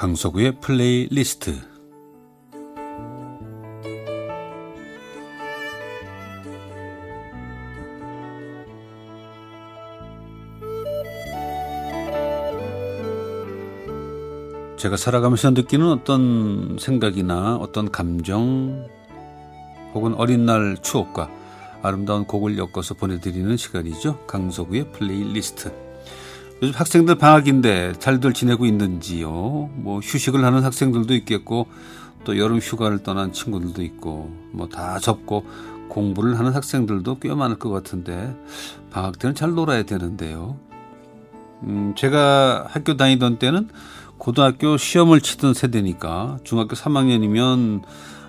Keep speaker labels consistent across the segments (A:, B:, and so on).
A: 강석우의 플레이리스트 제가 살아가면서 느끼는 어떤 생각이나 어떤 감정 혹은 어린 날 추억과 아름다운 곡을 엮어서 보내드리는 시간이죠. 강석우의 플레이리스트. 요즘 학생들 방학인데 잘들 지내고 있는지요? 뭐 휴식을 하는 학생들도 있겠고 또 여름 휴가를 떠난 친구들도 있고 뭐 다 접고 공부를 하는 학생들도 꽤 많을 것 같은데 방학 때는 잘 놀아야 되는데요. 음, 제가 학교 다니던 때는 고등학교 시험을 치던 세대니까 중학교 3학년이면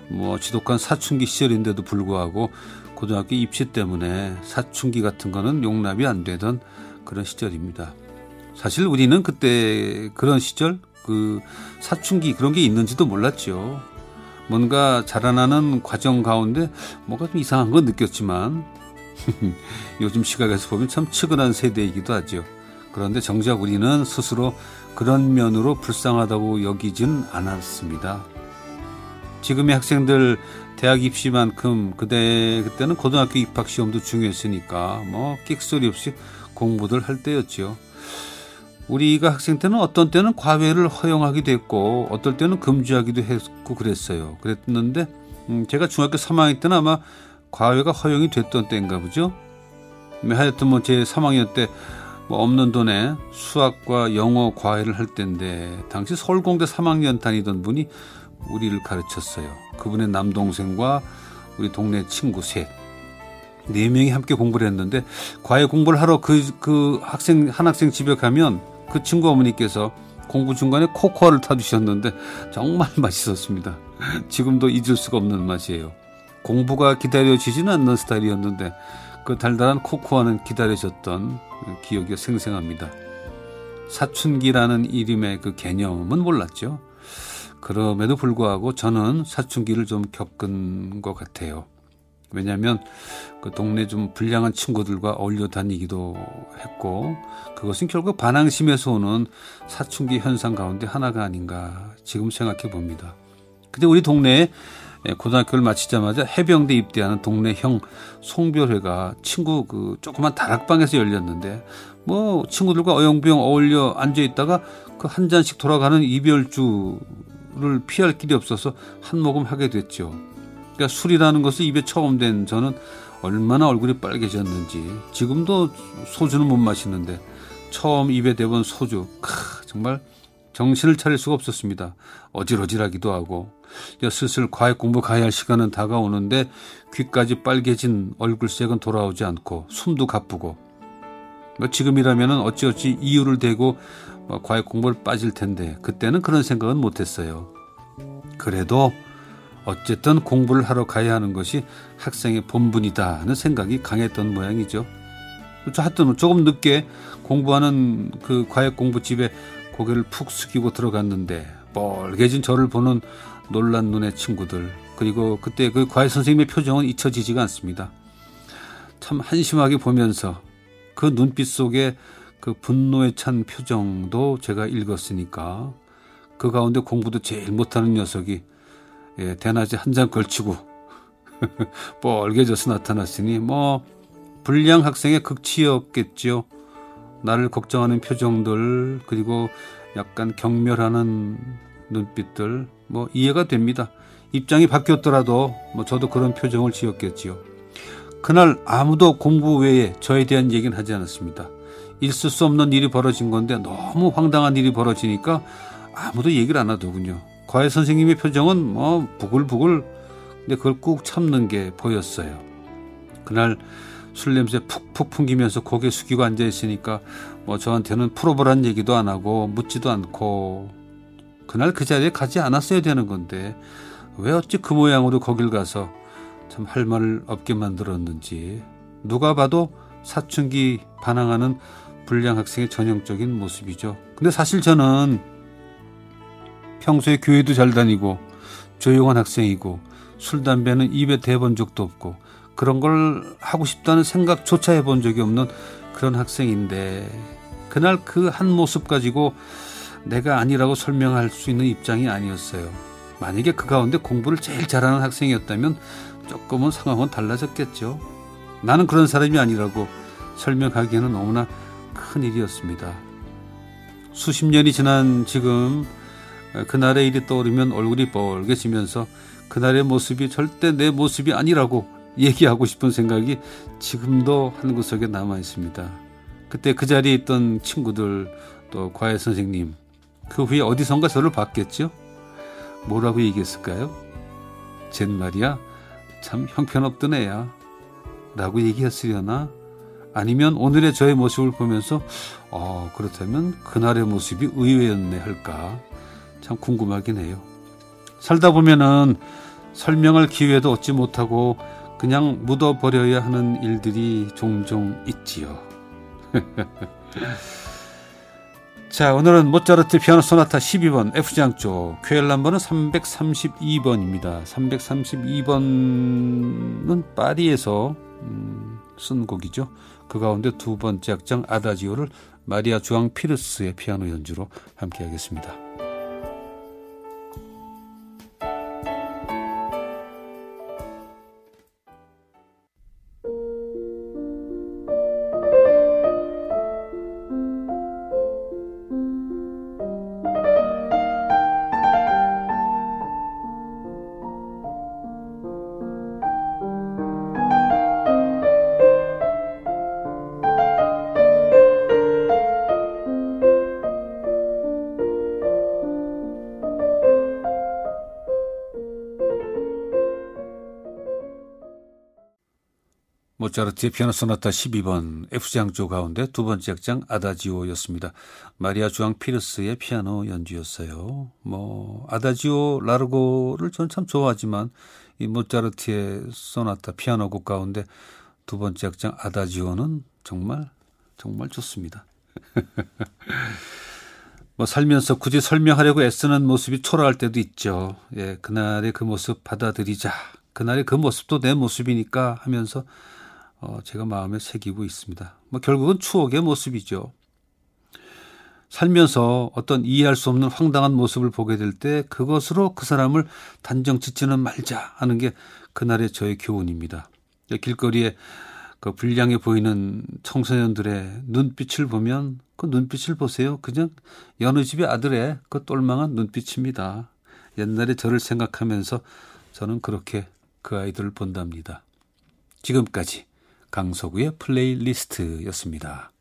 A: 뭐 지독한 사춘기 시절인데도 불구하고 고등학교 입시 때문에 사춘기 같은 거는 용납이 안 되던 그런 시절입니다. 사실 우리는 그때 그런 시절 그 사춘기 그런 게 있는지도 몰랐죠. 뭔가 자라나는 과정 가운데 뭐가 좀 이상한 건 느꼈지만 요즘 시각에서 보면 참 측은한 세대이기도 하죠. 그런데 정작 우리는 스스로 그런 면으로 불쌍하다고 여기진 않았습니다. 지금의 학생들 대학 입시만큼 그때 그때는 고등학교 입학 시험도 중요했으니까 뭐 끽소리 없이 공부들 할 때였죠. 우리가 학생 때는 어떤 때는 과외를 허용하기도 했고 어떨 때는 금지하기도 했고 그랬어요. 그랬는데 음, 제가 중학교 3학년 때는 아마 과외가 허용이 됐던 때인가 보죠. 하여튼 뭐 제 3학년 때 뭐 없는 돈에 수학과 영어 과외를 할 때인데 당시 서울공대 3학년 다니던 분이 우리를 가르쳤어요. 그분의 남동생과 우리 동네 친구 셋. 네 명이 함께 공부를 했는데 과외 공부를 하러 그, 그 학생, 한 학생 집에 가면 그 친구 어머니께서 공부 중간에 코코아를 타주셨는데 정말 맛있었습니다. 지금도 잊을 수가 없는 맛이에요. 공부가 기다려지지는 않는 스타일이었는데 그 달달한 코코아는 기다려졌던 기억이 생생합니다. 사춘기라는 이름의 그 개념은 몰랐죠. 그럼에도 불구하고 저는 사춘기를 좀 겪은 것 같아요. 왜냐하면 그 동네 좀 불량한 친구들과 어울려 다니기도 했고 그것은 결국 반항심에서 오는 사춘기 현상 가운데 하나가 아닌가 지금 생각해 봅니다. 근데 우리 동네에 예, 고등학교를 마치자마자 해병대 입대하는 동네 형 송별회가 친구 그 조그만 다락방에서 열렸는데 뭐 친구들과 어영부영 어울려 앉아 있다가 그 한 잔씩 돌아가는 이별주를 피할 길이 없어서 한 모금 하게 됐죠. 그러니까 술이라는 것을 입에 처음 댄 저는 얼마나 얼굴이 빨개졌는지 지금도 소주는 못 마시는데 처음 입에 대본 소주 크, 정말 정신을 차릴 수가 없었습니다. 어질어질하기도 하고 슬슬 과외 공부 가야 할 시간은 다가오는데 귀까지 빨개진 얼굴색은 돌아오지 않고 숨도 가쁘고 뭐 지금이라면 어찌어찌 이유를 대고 뭐 과외 공부를 빠질 텐데 그때는 그런 생각은 못했어요. 그래도 어쨌든 공부를 하러 가야 하는 것이 학생의 본분이다 하는 생각이 강했던 모양이죠. 하여튼 조금 늦게 공부하는 그 과외 공부 집에 고개를 푹 숙이고 들어갔는데 뻘개진 저를 보는 놀란 눈의 친구들 그리고 그때 그 과외 선생님의 표정은 잊혀지지가 않습니다. 참 한심하게 보면서 그 눈빛 속에 그 분노에 찬 표정도 제가 읽었으니까 그 가운데 공부도 제일 못하는 녀석이 예, 대낮에 한잔 걸치고 뻘개져서 나타났으니 뭐 불량 학생의 극치였겠죠. 나를 걱정하는 표정들 그리고 약간 경멸하는 눈빛들 뭐 이해가 됩니다. 입장이 바뀌었더라도 뭐 저도 그런 표정을 지었겠지요. 그날 아무도 공부 외에 저에 대한 얘기는 하지 않았습니다. 있을 수 없는 일이 벌어진 건데 너무 황당한 일이 벌어지니까 아무도 얘기를 안 하더군요. 과외 선생님의 표정은 뭐 부글부글 근데 그걸 꾹 참는 게 보였어요. 그날 술 냄새 푹푹 풍기면서 고개 숙이고 앉아 있으니까 뭐 저한테는 풀어보란 얘기도 안 하고 묻지도 않고 그날 그 자리에 가지 않았어야 되는 건데 왜 어찌 그 모양으로 거길 가서 참 할 말을 없게 만들었는지 누가 봐도 사춘기 반항하는 불량 학생의 전형적인 모습이죠. 근데 사실 저는 평소에 교회도 잘 다니고 조용한 학생이고 술 담배는 입에 대본 적도 없고 그런 걸 하고 싶다는 생각조차 해본 적이 없는 그런 학생인데 그날 그 한 모습 가지고 내가 아니라고 설명할 수 있는 입장이 아니었어요. 만약에 그 가운데 공부를 제일 잘하는 학생이었다면 조금은 상황은 달라졌겠죠. 나는 그런 사람이 아니라고 설명하기에는 너무나 큰 일이었습니다. 수십 년이 지난 지금 그날의 일이 떠오르면 얼굴이 뻘개지면서 그날의 모습이 절대 내 모습이 아니라고 얘기하고 싶은 생각이 지금도 한 구석에 남아 있습니다. 그때 그 자리에 있던 친구들 또 과외 선생님 그 후에 어디선가 저를 봤겠죠? 뭐라고 얘기했을까요? 쟨 말이야 참 형편없던 애야 라고 얘기했으려나? 아니면 오늘의 저의 모습을 보면서 어, 그렇다면 그날의 모습이 의외였네 할까 참 궁금하긴 해요. 살다 보면은 설명할 기회도 얻지 못하고 그냥 묻어버려야 하는 일들이 종종 있지요. 자, 오늘은 모차르트 피아노 소나타 12번 F장 쪽 쾌엘 넘버는 332번입니다. 332번은 파리에서 음, 쓴 곡이죠. 그 가운데 두 번째 악장 아다지오를 마리아 주앙 피르스의 피아노 연주로 함께 하겠습니다. 모차르트의 피아노 소나타 12번 F장조 가운데 두 번째 악장 아다지오였습니다. 마리아 주앙 피르스의 피아노 연주였어요. 뭐 아다지오 라르고를 전참 좋아하지만 이 모차르트의 소나타 피아노 곡 가운데 두 번째 악장 아다지오는 정말 정말 좋습니다. 뭐 살면서 굳이 설명하려고 애쓰는 모습이 초라할 때도 있죠. 예, 그날의 그 모습 받아들이자. 그날의 그 모습도 내 모습이니까 하면서 어, 제가 마음에 새기고 있습니다. 뭐 결국은 추억의 모습이죠. 살면서 어떤 이해할 수 없는 황당한 모습을 보게 될 때 그것으로 그 사람을 단정 짓지는 말자 하는 게 그날의 저의 교훈입니다. 길거리에 그 불량해 보이는 청소년들의 눈빛을 보면 그 눈빛을 보세요. 그냥 여느 집의 아들의 그 똘망한 눈빛입니다. 옛날에 저를 생각하면서 저는 그렇게 그 아이들을 본답니다. 지금까지 강서구의 플레이리스트였습니다.